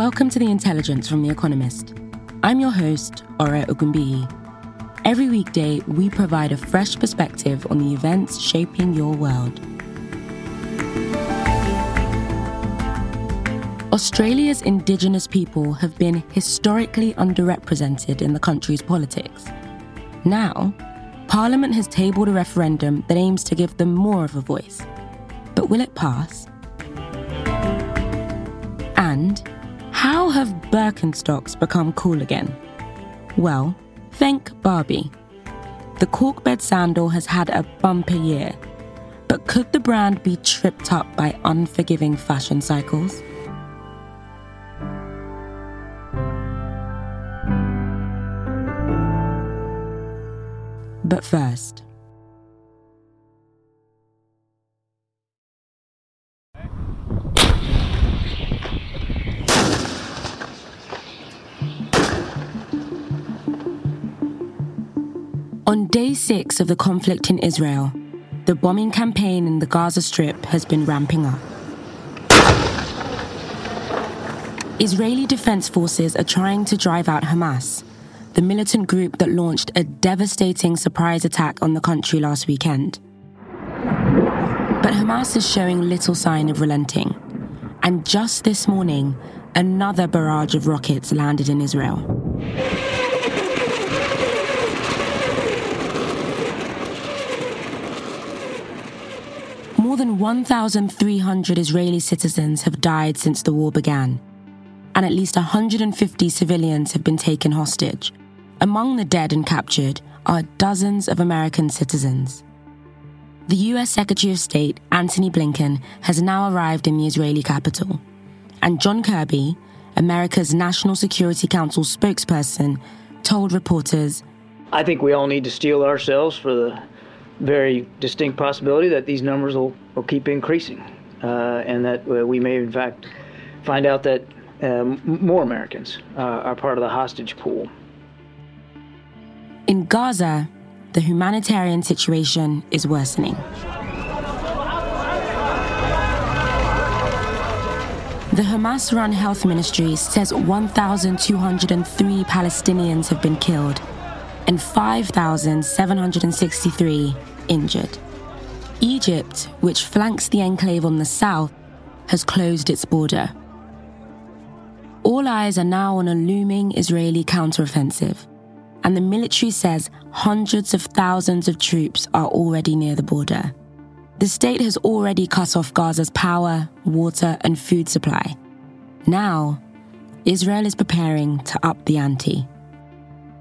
Welcome to The Intelligence from The Economist. I'm your host, Ora Ogunbiyi. Every weekday, we provide a fresh perspective on the events shaping your world. Australia's Indigenous people have been historically underrepresented in the country's politics. Now, Parliament has tabled a referendum that aims to give them more of a voice. But will it pass? And have Birkenstocks become cool again? Well, thank Barbie. The corkbed sandal has had a bumper year, but could the brand be tripped up by unforgiving fashion cycles? But first, On day six of the conflict in Israel, the bombing campaign in the Gaza Strip has been ramping up. Israeli defense forces are trying to drive out Hamas, the militant group that launched a devastating surprise attack on the country last weekend. But Hamas is showing little sign of relenting. And just this morning, another barrage of rockets landed in Israel. Than 1,300 Israeli citizens have died since the war began, and at least 150 civilians have been taken hostage. Among the dead and captured are dozens of American citizens. The US Secretary of State, Antony Blinken, has now arrived in the Israeli capital, and John Kirby, America's National Security Council spokesperson, told reporters I think we all need to steel ourselves for the very distinct possibility that these numbers will, will keep increasing uh, and that uh, we may, in fact, find out that um, more Americans uh, are part of the hostage pool. In Gaza, the humanitarian situation is worsening. The Hamas run health ministry says 1,203 Palestinians have been killed and 5,763 injured. Egypt, which flanks the enclave on the south, has closed its border. All eyes are now on a looming Israeli counteroffensive, and the military says hundreds of thousands of troops are already near the border. The state has already cut off Gaza's power, water, and food supply. Now, Israel is preparing to up the ante.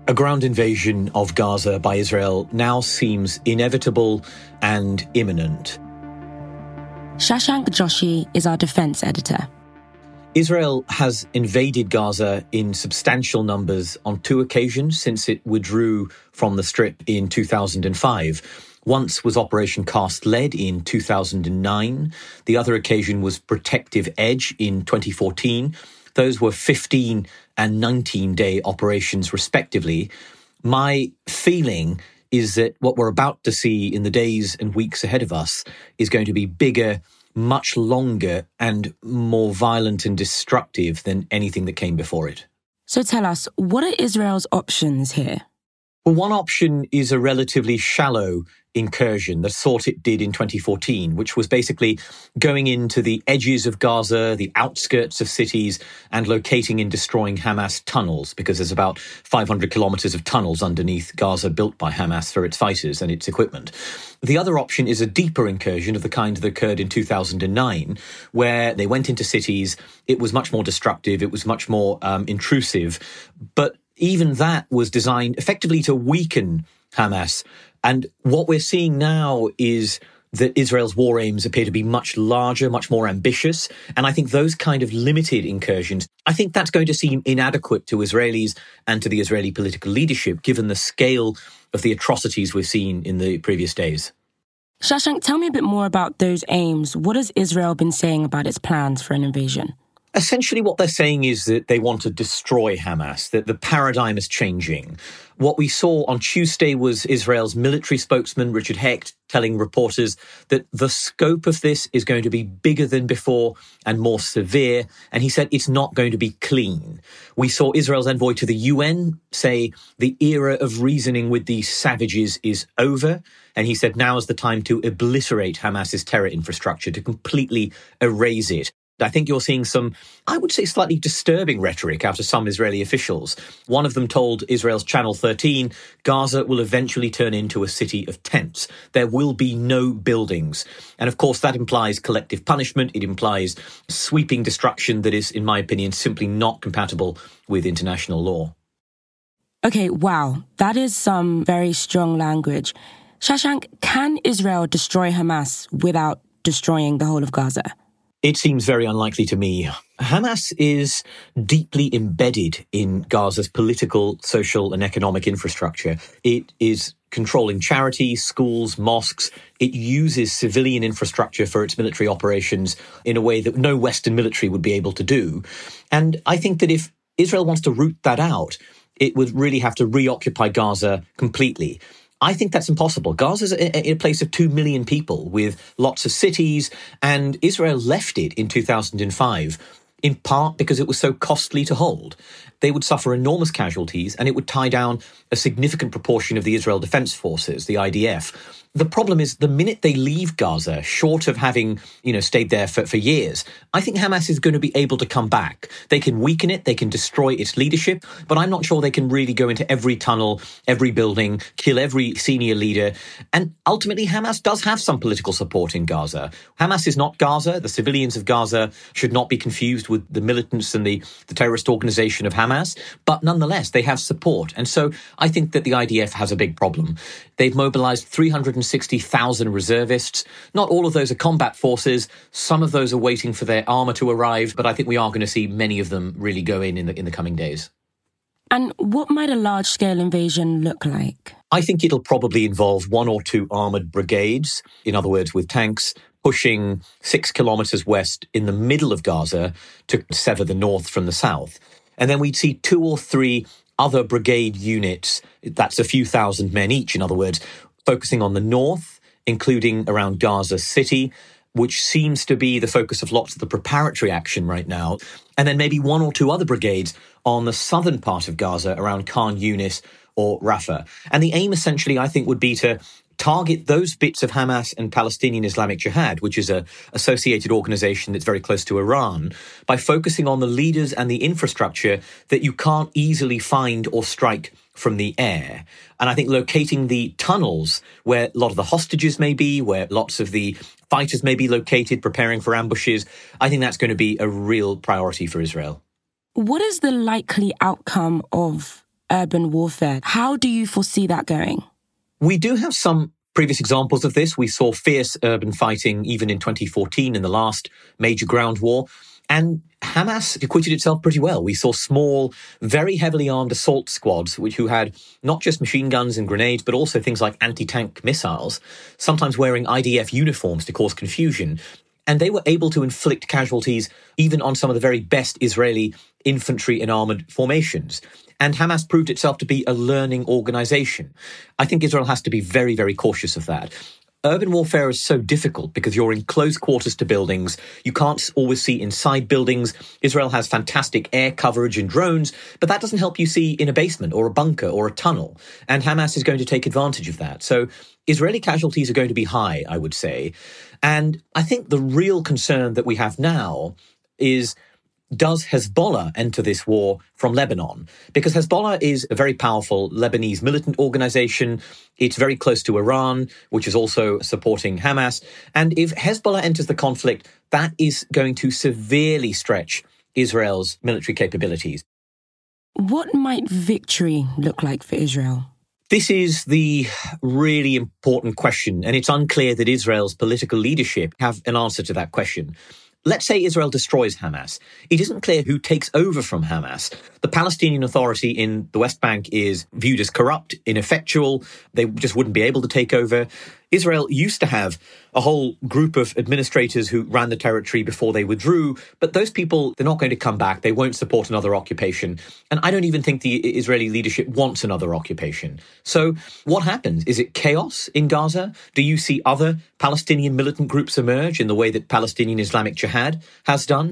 A ground invasion of Gaza by Israel now seems inevitable and imminent. Shashank Joshi is our defense editor. Israel has invaded Gaza in substantial numbers on two occasions since it withdrew from the Strip in 2005. Once was Operation Cast Lead in 2009. The other occasion was Protective Edge in 2014. Those were 15 and 19 day operations, respectively. My feeling is that what we're about to see in the days and weeks ahead of us is going to be bigger, much longer, and more violent and destructive than anything that came before it. So tell us, what are Israel's options here? One option is a relatively shallow incursion, the sort it did in 2014, which was basically going into the edges of Gaza, the outskirts of cities, and locating and destroying Hamas tunnels, because there's about 500 kilometers of tunnels underneath Gaza built by Hamas for its fighters and its equipment. The other option is a deeper incursion of the kind that occurred in 2009, where they went into cities. It was much more destructive. It was much more um, intrusive. But even that was designed effectively to weaken Hamas And what we're seeing now is that Israel's war aims appear to be much larger, much more ambitious. And I think those kind of limited incursions, I think that's going to seem inadequate to Israelis and to the Israeli political leadership, given the scale of the atrocities we've seen in the previous days. Shashank, tell me a bit more about those aims. What has Israel been saying about its plans for an invasion? Essentially, what they're saying is that they want to destroy Hamas, that the paradigm is changing. What we saw on Tuesday was Israel's military spokesman, Richard Hecht, telling reporters that the scope of this is going to be bigger than before and more severe. And he said it's not going to be clean. We saw Israel's envoy to the UN say the era of reasoning with these savages is over. And he said now is the time to obliterate Hamas's terror infrastructure, to completely erase it. I think you're seeing some, I would say, slightly disturbing rhetoric out of some Israeli officials. One of them told Israel's Channel 13 Gaza will eventually turn into a city of tents. There will be no buildings. And of course, that implies collective punishment. It implies sweeping destruction that is, in my opinion, simply not compatible with international law. Okay, wow. That is some very strong language. Shashank, can Israel destroy Hamas without destroying the whole of Gaza? It seems very unlikely to me. Hamas is deeply embedded in Gaza's political, social, and economic infrastructure. It is controlling charities, schools, mosques. It uses civilian infrastructure for its military operations in a way that no Western military would be able to do. And I think that if Israel wants to root that out, it would really have to reoccupy Gaza completely. I think that's impossible. Gaza is a, a, place of 2 million people with lots of cities, and Israel left it in 2005 in part because it was so costly to hold. They would suffer enormous casualties, and it would tie down a significant proportion of the Israel Defense Forces, the IDF. The problem is the minute they leave Gaza, short of having, you know, stayed there for, for years, I think Hamas is going to be able to come back. They can weaken it, they can destroy its leadership, but I'm not sure they can really go into every tunnel, every building, kill every senior leader. And ultimately, Hamas does have some political support in Gaza. Hamas is not Gaza. The civilians of Gaza should not be confused with the militants and the, the terrorist organization of Hamas, but nonetheless, they have support. And so I think that the IDF has a big problem. They've mobilized 360,000 reservists. Not all of those are combat forces. Some of those are waiting for their armor to arrive, but I think we are going to see many of them really go in in the, in the coming days. And what might a large scale invasion look like? I think it'll probably involve one or two armored brigades, in other words, with tanks pushing six kilometers west in the middle of Gaza to sever the north from the south. And then we'd see two or three other brigade units, that's a few thousand men each, in other words, focusing on the north, including around Gaza City, which seems to be the focus of lots of the preparatory action right now. And then maybe one or two other brigades on the southern part of Gaza around Khan Yunis or Rafah. And the aim essentially, I think, would be to target those bits of Hamas and Palestinian Islamic Jihad, which is a associated organization that's very close to Iran, by focusing on the leaders and the infrastructure that you can't easily find or strike from the air. And I think locating the tunnels where a lot of the hostages may be, where lots of the fighters may be located, preparing for ambushes, I think that's going to be a real priority for Israel. What is the likely outcome of urban warfare? How do you foresee that going? We do have some previous examples of this. We saw fierce urban fighting even in 2014 in the last major ground war. And Hamas acquitted itself pretty well. We saw small, very heavily armed assault squads, which who had not just machine guns and grenades, but also things like anti-tank missiles, sometimes wearing IDF uniforms to cause confusion. And they were able to inflict casualties even on some of the very best Israeli infantry and armored formations. And Hamas proved itself to be a learning organization. I think Israel has to be very, very cautious of that. Urban warfare is so difficult because you're in close quarters to buildings. You can't always see inside buildings. Israel has fantastic air coverage and drones, but that doesn't help you see in a basement or a bunker or a tunnel. And Hamas is going to take advantage of that. So Israeli casualties are going to be high, I would say. And I think the real concern that we have now is does Hezbollah enter this war from Lebanon? Because Hezbollah is a very powerful Lebanese militant organization. It's very close to Iran, which is also supporting Hamas. And if Hezbollah enters the conflict, that is going to severely stretch Israel's military capabilities. What might victory look like for Israel? This is the really important question, and it's unclear that Israel's political leadership have an answer to that question. Let's say Israel destroys Hamas. It isn't clear who takes over from Hamas. The Palestinian Authority in the West Bank is viewed as corrupt, ineffectual. They just wouldn't be able to take over. Israel used to have a whole group of administrators who ran the territory before they withdrew, but those people, they're not going to come back. They won't support another occupation. And I don't even think the Israeli leadership wants another occupation. So what happens? Is it chaos in Gaza? Do you see other Palestinian militant groups emerge in the way that Palestinian Islamic Jihad has done?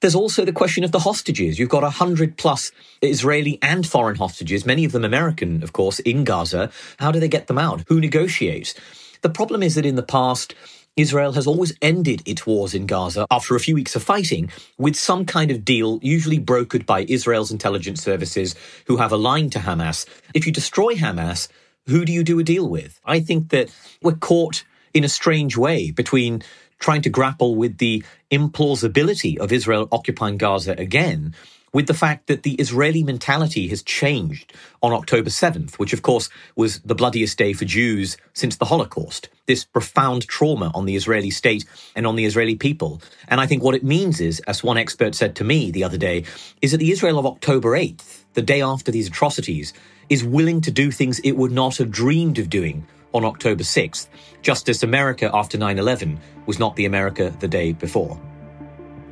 There's also the question of the hostages. You've got a hundred plus Israeli and foreign hostages, many of them American, of course, in Gaza. How do they get them out? Who negotiates? The problem is that in the past, Israel has always ended its wars in Gaza after a few weeks of fighting with some kind of deal, usually brokered by Israel's intelligence services who have aligned to Hamas. If you destroy Hamas, who do you do a deal with? I think that we're caught in a strange way between trying to grapple with the implausibility of Israel occupying Gaza again with the fact that the Israeli mentality has changed on October 7th, which of course was the bloodiest day for Jews since the Holocaust. This profound trauma on the Israeli state and on the Israeli people. And I think what it means is, as one expert said to me the other day, is that the Israel of October 8th, the day after these atrocities, is willing to do things it would not have dreamed of doing on October 6th, just as America after 9 11 was not the America the day before.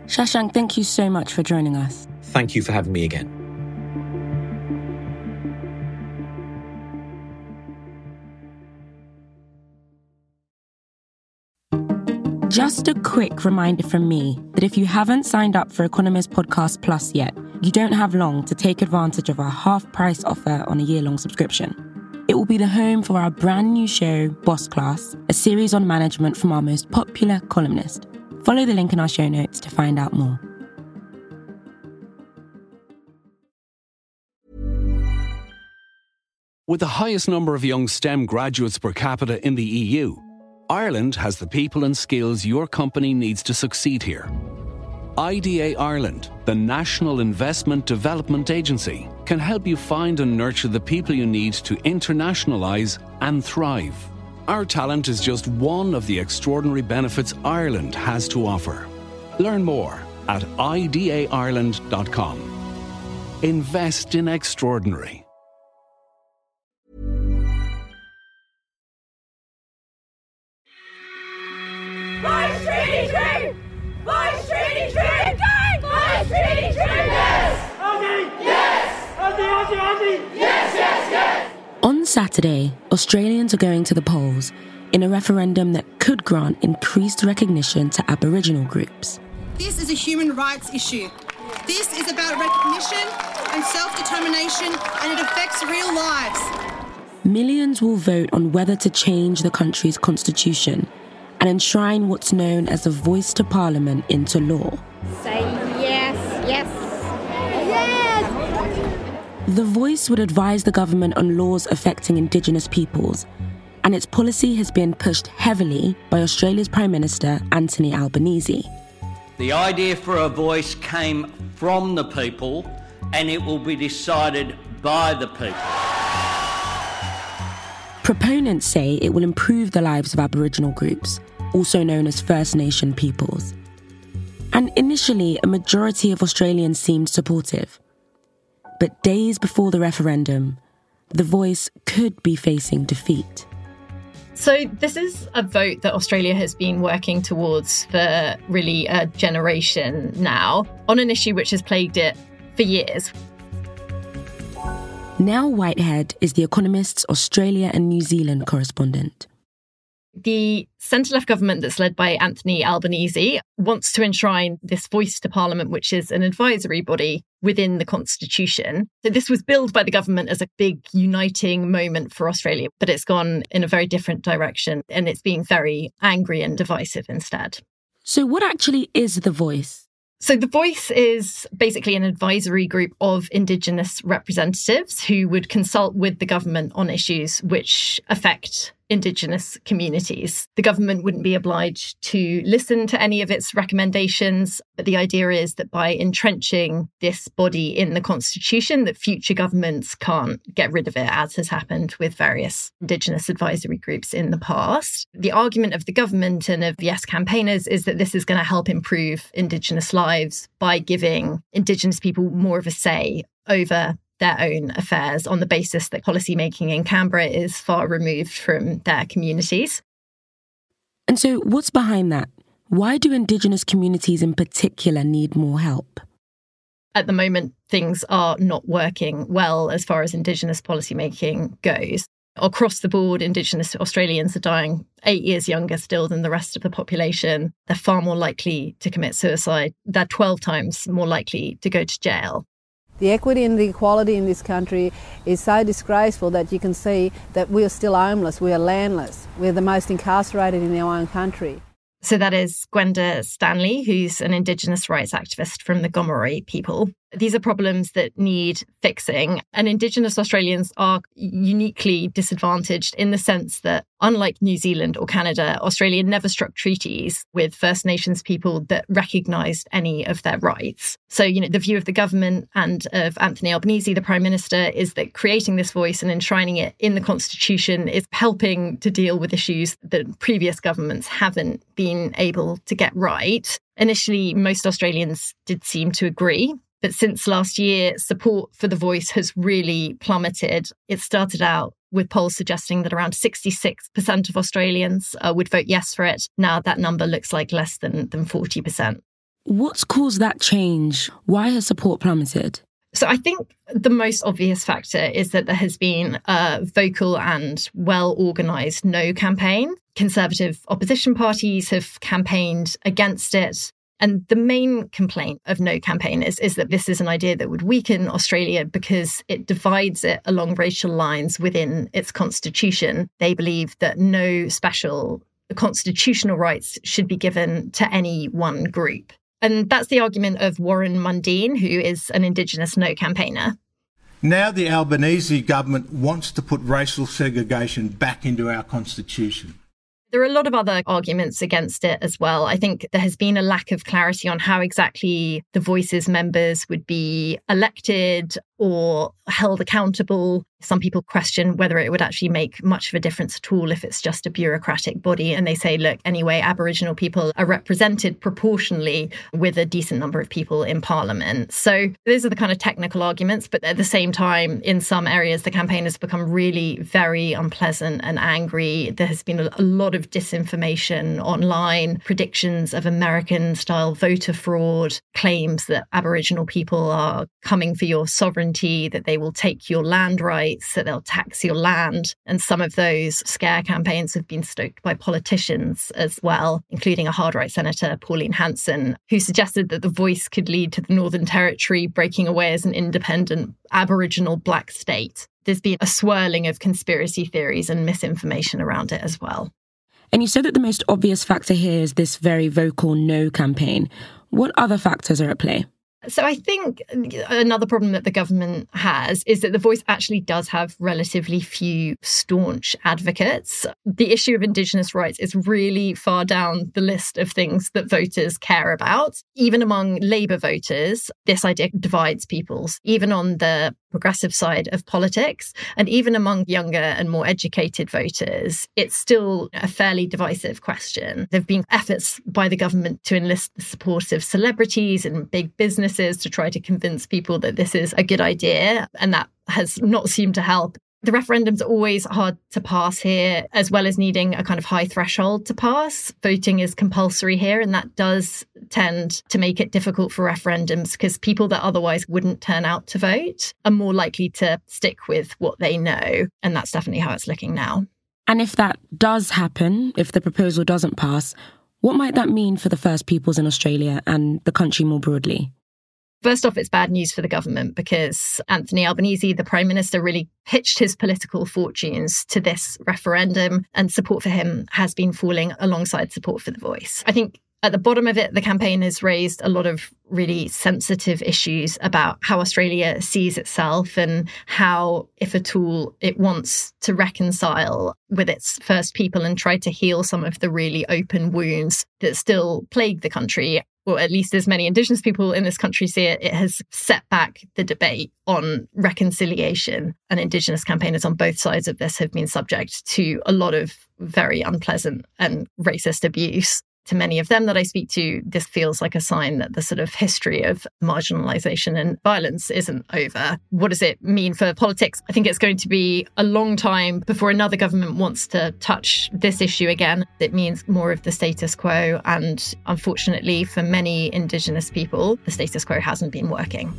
Shashank, thank you so much for joining us. Thank you for having me again. Just a quick reminder from me that if you haven't signed up for Economist Podcast Plus yet, you don't have long to take advantage of our half price offer on a year long subscription. It will be the home for our brand new show, Boss Class, a series on management from our most popular columnist. Follow the link in our show notes to find out more. With the highest number of young STEM graduates per capita in the EU, Ireland has the people and skills your company needs to succeed here. IDA Ireland, the National Investment Development Agency, can help you find and nurture the people you need to internationalise and thrive. Our talent is just one of the extraordinary benefits Ireland has to offer. Learn more at idaireland.com. Invest in extraordinary. Voice Treaty Tree! Voice Treaty Tree! Voice Treaty Tree! Yes! Aussie! Yes! Aussie, Aussie, Aussie! Yes, yes, yes! On Saturday, Australians are going to the polls in a referendum that could grant increased recognition to Aboriginal groups. This is a human rights issue. This is about recognition and self determination, and it affects real lives. Millions will vote on whether to change the country's constitution and enshrine what's known as a voice to parliament into law. Say yes, yes, yes. The voice would advise the government on laws affecting Indigenous peoples, and its policy has been pushed heavily by Australia's Prime Minister Anthony Albanese. The idea for a voice came from the people and it will be decided by the people. Proponents say it will improve the lives of Aboriginal groups, also known as First Nation peoples. And initially, a majority of Australians seemed supportive. But days before the referendum, the voice could be facing defeat. So, this is a vote that Australia has been working towards for really a generation now on an issue which has plagued it for years. Nell Whitehead is The Economist's Australia and New Zealand correspondent. The centre left government that's led by Anthony Albanese wants to enshrine this voice to Parliament, which is an advisory body within the Constitution. So, this was billed by the government as a big uniting moment for Australia, but it's gone in a very different direction and it's being very angry and divisive instead. So, what actually is the voice? So, The Voice is basically an advisory group of Indigenous representatives who would consult with the government on issues which affect Indigenous communities. The government wouldn't be obliged to listen to any of its recommendations, but the idea is that by entrenching this body in the constitution, that future governments can't get rid of it, as has happened with various Indigenous advisory groups in the past. The argument of the government and of yes campaigners is that this is going to help improve Indigenous lives by giving Indigenous people more of a say over their own affairs on the basis that policymaking in Canberra is far removed from their communities. And so, what's behind that? Why do Indigenous communities in particular need more help? At the moment, things are not working well as far as Indigenous policymaking goes. Across the board, Indigenous Australians are dying eight years younger still than the rest of the population. They're far more likely to commit suicide. They're 12 times more likely to go to jail. The equity and the equality in this country is so disgraceful that you can see that we are still homeless, we are landless, we're the most incarcerated in our own country. So that is Gwenda Stanley, who's an Indigenous rights activist from the Gomeroi people. These are problems that need fixing. And Indigenous Australians are uniquely disadvantaged in the sense that, unlike New Zealand or Canada, Australia never struck treaties with First Nations people that recognised any of their rights. So, you know, the view of the government and of Anthony Albanese, the Prime Minister, is that creating this voice and enshrining it in the Constitution is helping to deal with issues that previous governments haven't been able to get right. Initially, most Australians did seem to agree but since last year, support for the voice has really plummeted. It started out with polls suggesting that around 66% of Australians uh, would vote yes for it. Now that number looks like less than, than 40%. What's caused that change? Why has support plummeted? So I think the most obvious factor is that there has been a vocal and well organised no campaign. Conservative opposition parties have campaigned against it. And the main complaint of No Campaign is, is that this is an idea that would weaken Australia because it divides it along racial lines within its constitution. They believe that no special constitutional rights should be given to any one group. And that's the argument of Warren Mundine, who is an Indigenous No campaigner. Now the Albanese government wants to put racial segregation back into our constitution. There are a lot of other arguments against it as well. I think there has been a lack of clarity on how exactly the Voices members would be elected or held accountable. Some people question whether it would actually make much of a difference at all if it's just a bureaucratic body. And they say, look, anyway, Aboriginal people are represented proportionally with a decent number of people in Parliament. So those are the kind of technical arguments. But at the same time, in some areas, the campaign has become really very unpleasant and angry. There has been a lot of disinformation online, predictions of American style voter fraud, claims that Aboriginal people are coming for your sovereignty sovereignty, that they will take your land rights, that they'll tax your land. And some of those scare campaigns have been stoked by politicians as well, including a hard right senator, Pauline Hanson, who suggested that the voice could lead to the Northern Territory breaking away as an independent Aboriginal black state. There's been a swirling of conspiracy theories and misinformation around it as well. And you said that the most obvious factor here is this very vocal no campaign. What other factors are at play? So I think another problem that the government has is that the voice actually does have relatively few staunch advocates. The issue of Indigenous rights is really far down the list of things that voters care about. Even among Labour voters, this idea divides peoples. Even on the progressive side of politics. And even among younger and more educated voters, it's still a fairly divisive question. There have been efforts by the government to enlist the support of celebrities and big businesses to try to convince people that this is a good idea. And that has not seemed to help. The referendum's always hard to pass here, as well as needing a kind of high threshold to pass. Voting is compulsory here, and that does tend to make it difficult for referendums because people that otherwise wouldn't turn out to vote are more likely to stick with what they know. And that's definitely how it's looking now. And if that does happen, if the proposal doesn't pass, what might that mean for the First Peoples in Australia and the country more broadly? First off, it's bad news for the government because Anthony Albanese, the Prime Minister, really pitched his political fortunes to this referendum, and support for him has been falling alongside support for the voice. I think At the bottom of it, the campaign has raised a lot of really sensitive issues about how Australia sees itself and how, if at all, it wants to reconcile with its first people and try to heal some of the really open wounds that still plague the country or at least as many Indigenous people in this country see it, it has set back the debate on reconciliation. And Indigenous campaigners on both sides of this have been subject to a lot of very unpleasant and racist abuse to many of them that I speak to, this feels like a sign that the sort of history of marginalization and violence isn't over. What does it mean for politics? I think it's going to be a long time before another government wants to touch this issue again. It means more of the status quo. And unfortunately, for many Indigenous people, the status quo hasn't been working.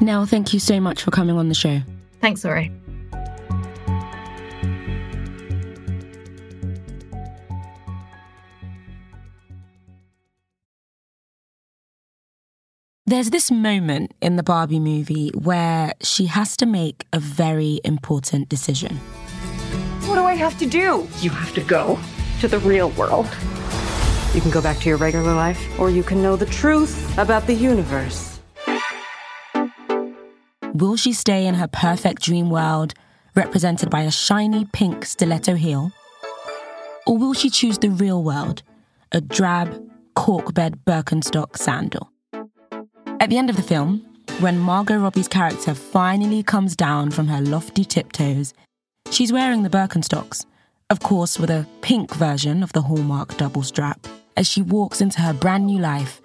Nell, thank you so much for coming on the show. Thanks, Ori. There's this moment in the Barbie movie where she has to make a very important decision. What do I have to do? You have to go to the real world. You can go back to your regular life, or you can know the truth about the universe. Will she stay in her perfect dream world, represented by a shiny pink stiletto heel? Or will she choose the real world, a drab, corkbed Birkenstock sandal? At the end of the film, when Margot Robbie's character finally comes down from her lofty tiptoes, she's wearing the Birkenstocks, of course, with a pink version of the Hallmark double strap, as she walks into her brand new life,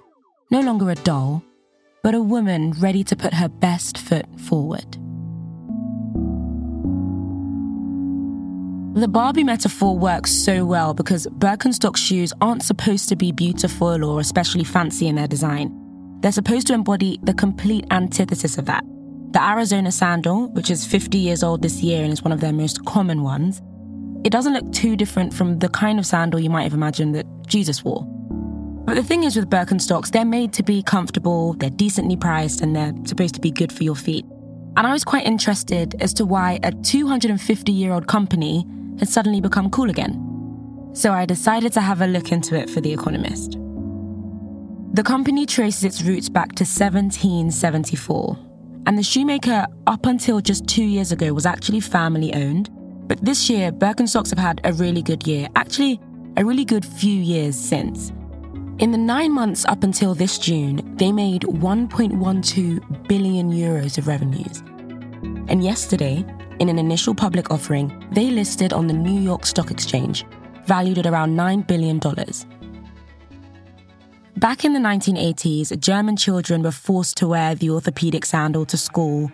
no longer a doll, but a woman ready to put her best foot forward. The Barbie metaphor works so well because Birkenstock shoes aren't supposed to be beautiful or especially fancy in their design. They're supposed to embody the complete antithesis of that. The Arizona sandal, which is 50 years old this year and is one of their most common ones, it doesn't look too different from the kind of sandal you might have imagined that Jesus wore. But the thing is with Birkenstocks, they're made to be comfortable, they're decently priced, and they're supposed to be good for your feet. And I was quite interested as to why a 250 year old company had suddenly become cool again. So I decided to have a look into it for The Economist. The company traces its roots back to 1774, and the shoemaker, up until just two years ago, was actually family owned. But this year, Birkenstocks have had a really good year, actually, a really good few years since. In the nine months up until this June, they made 1.12 billion euros of revenues. And yesterday, in an initial public offering, they listed on the New York Stock Exchange, valued at around $9 billion. Back in the 1980s, German children were forced to wear the orthopedic sandal to school,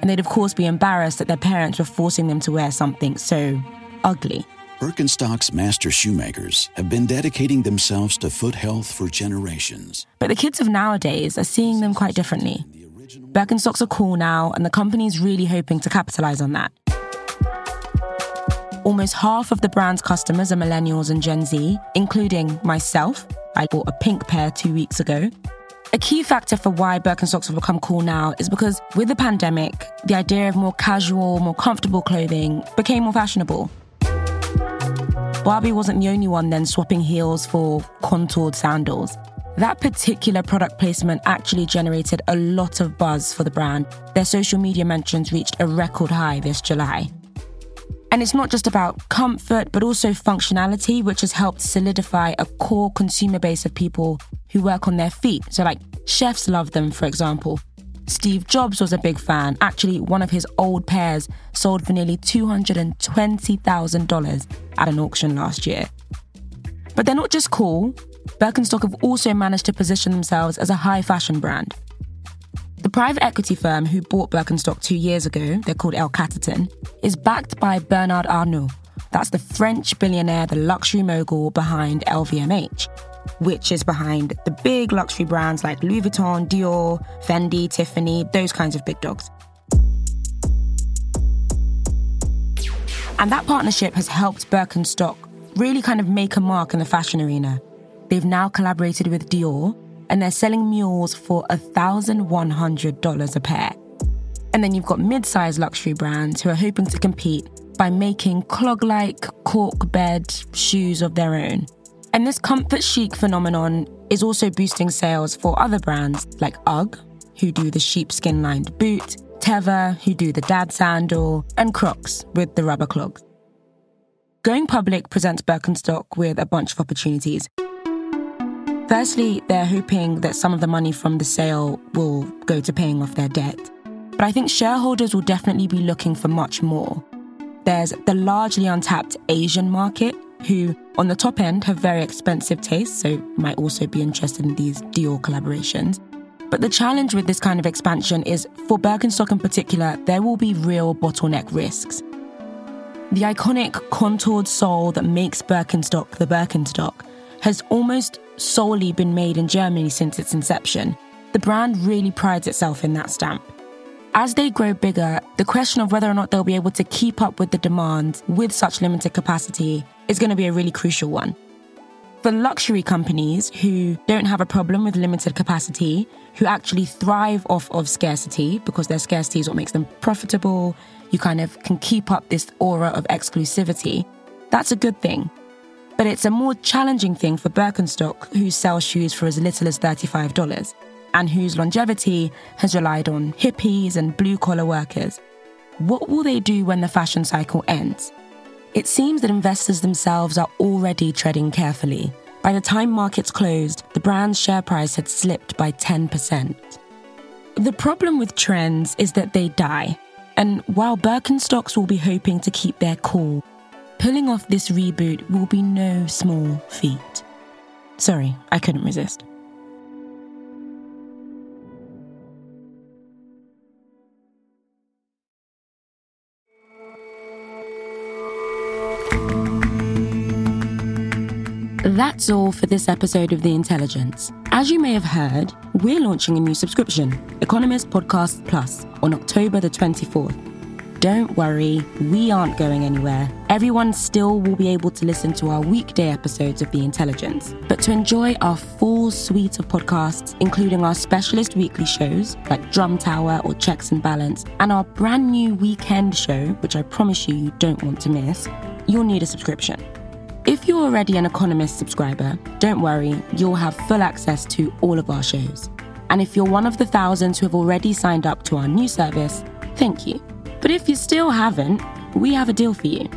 and they'd of course be embarrassed that their parents were forcing them to wear something so ugly. Birkenstock's master shoemakers have been dedicating themselves to foot health for generations. But the kids of nowadays are seeing them quite differently. Birkenstocks are cool now, and the company's really hoping to capitalize on that. Almost half of the brand's customers are millennials and Gen Z, including myself, I bought a pink pair two weeks ago. A key factor for why Birkenstocks have become cool now is because with the pandemic, the idea of more casual, more comfortable clothing became more fashionable. Barbie wasn't the only one then swapping heels for contoured sandals. That particular product placement actually generated a lot of buzz for the brand. Their social media mentions reached a record high this July. And it's not just about comfort, but also functionality, which has helped solidify a core consumer base of people who work on their feet. So, like, chefs love them, for example. Steve Jobs was a big fan. Actually, one of his old pairs sold for nearly $220,000 at an auction last year. But they're not just cool. Birkenstock have also managed to position themselves as a high fashion brand. The private equity firm who bought Birkenstock two years ago, they're called L Catterton, is backed by Bernard Arnault. That's the French billionaire, the luxury mogul behind LVMH, which is behind the big luxury brands like Louis Vuitton, Dior, Fendi, Tiffany, those kinds of big dogs. And that partnership has helped Birkenstock really kind of make a mark in the fashion arena. They've now collaborated with Dior and they're selling mules for $1,100 a pair. And then you've got mid sized luxury brands who are hoping to compete by making clog like cork bed shoes of their own. And this comfort chic phenomenon is also boosting sales for other brands like UGG, who do the sheepskin lined boot, Teva, who do the dad sandal, and Crocs with the rubber clogs. Going public presents Birkenstock with a bunch of opportunities. Firstly, they're hoping that some of the money from the sale will go to paying off their debt. But I think shareholders will definitely be looking for much more. There's the largely untapped Asian market, who on the top end have very expensive tastes, so might also be interested in these Dior collaborations. But the challenge with this kind of expansion is for Birkenstock in particular, there will be real bottleneck risks. The iconic contoured sole that makes Birkenstock the Birkenstock has almost solely been made in Germany since its inception. The brand really prides itself in that stamp. As they grow bigger, the question of whether or not they'll be able to keep up with the demand with such limited capacity is going to be a really crucial one. For luxury companies who don't have a problem with limited capacity, who actually thrive off of scarcity because their scarcity is what makes them profitable, you kind of can keep up this aura of exclusivity, that's a good thing. But it's a more challenging thing for Birkenstock, who sell shoes for as little as $35 and whose longevity has relied on hippies and blue collar workers. What will they do when the fashion cycle ends? It seems that investors themselves are already treading carefully. By the time markets closed, the brand's share price had slipped by 10%. The problem with trends is that they die. And while Birkenstocks will be hoping to keep their cool, pulling off this reboot will be no small feat. Sorry, I couldn't resist. That's all for this episode of The Intelligence. As you may have heard, we're launching a new subscription, Economist Podcast Plus, on October the 24th. Don't worry, we aren't going anywhere. Everyone still will be able to listen to our weekday episodes of The Intelligence. But to enjoy our full suite of podcasts, including our specialist weekly shows like Drum Tower or Checks and Balance, and our brand new weekend show, which I promise you you don't want to miss, you'll need a subscription. If you're already an Economist subscriber, don't worry, you'll have full access to all of our shows. And if you're one of the thousands who have already signed up to our new service, thank you. But if you still haven't, we have a deal for you.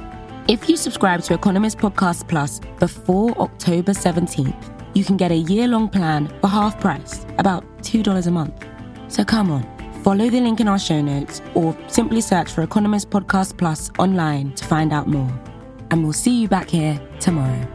If you subscribe to Economist Podcast Plus before October 17th, you can get a year long plan for half price, about $2 a month. So come on, follow the link in our show notes or simply search for Economist Podcast Plus online to find out more and we'll see you back here tomorrow.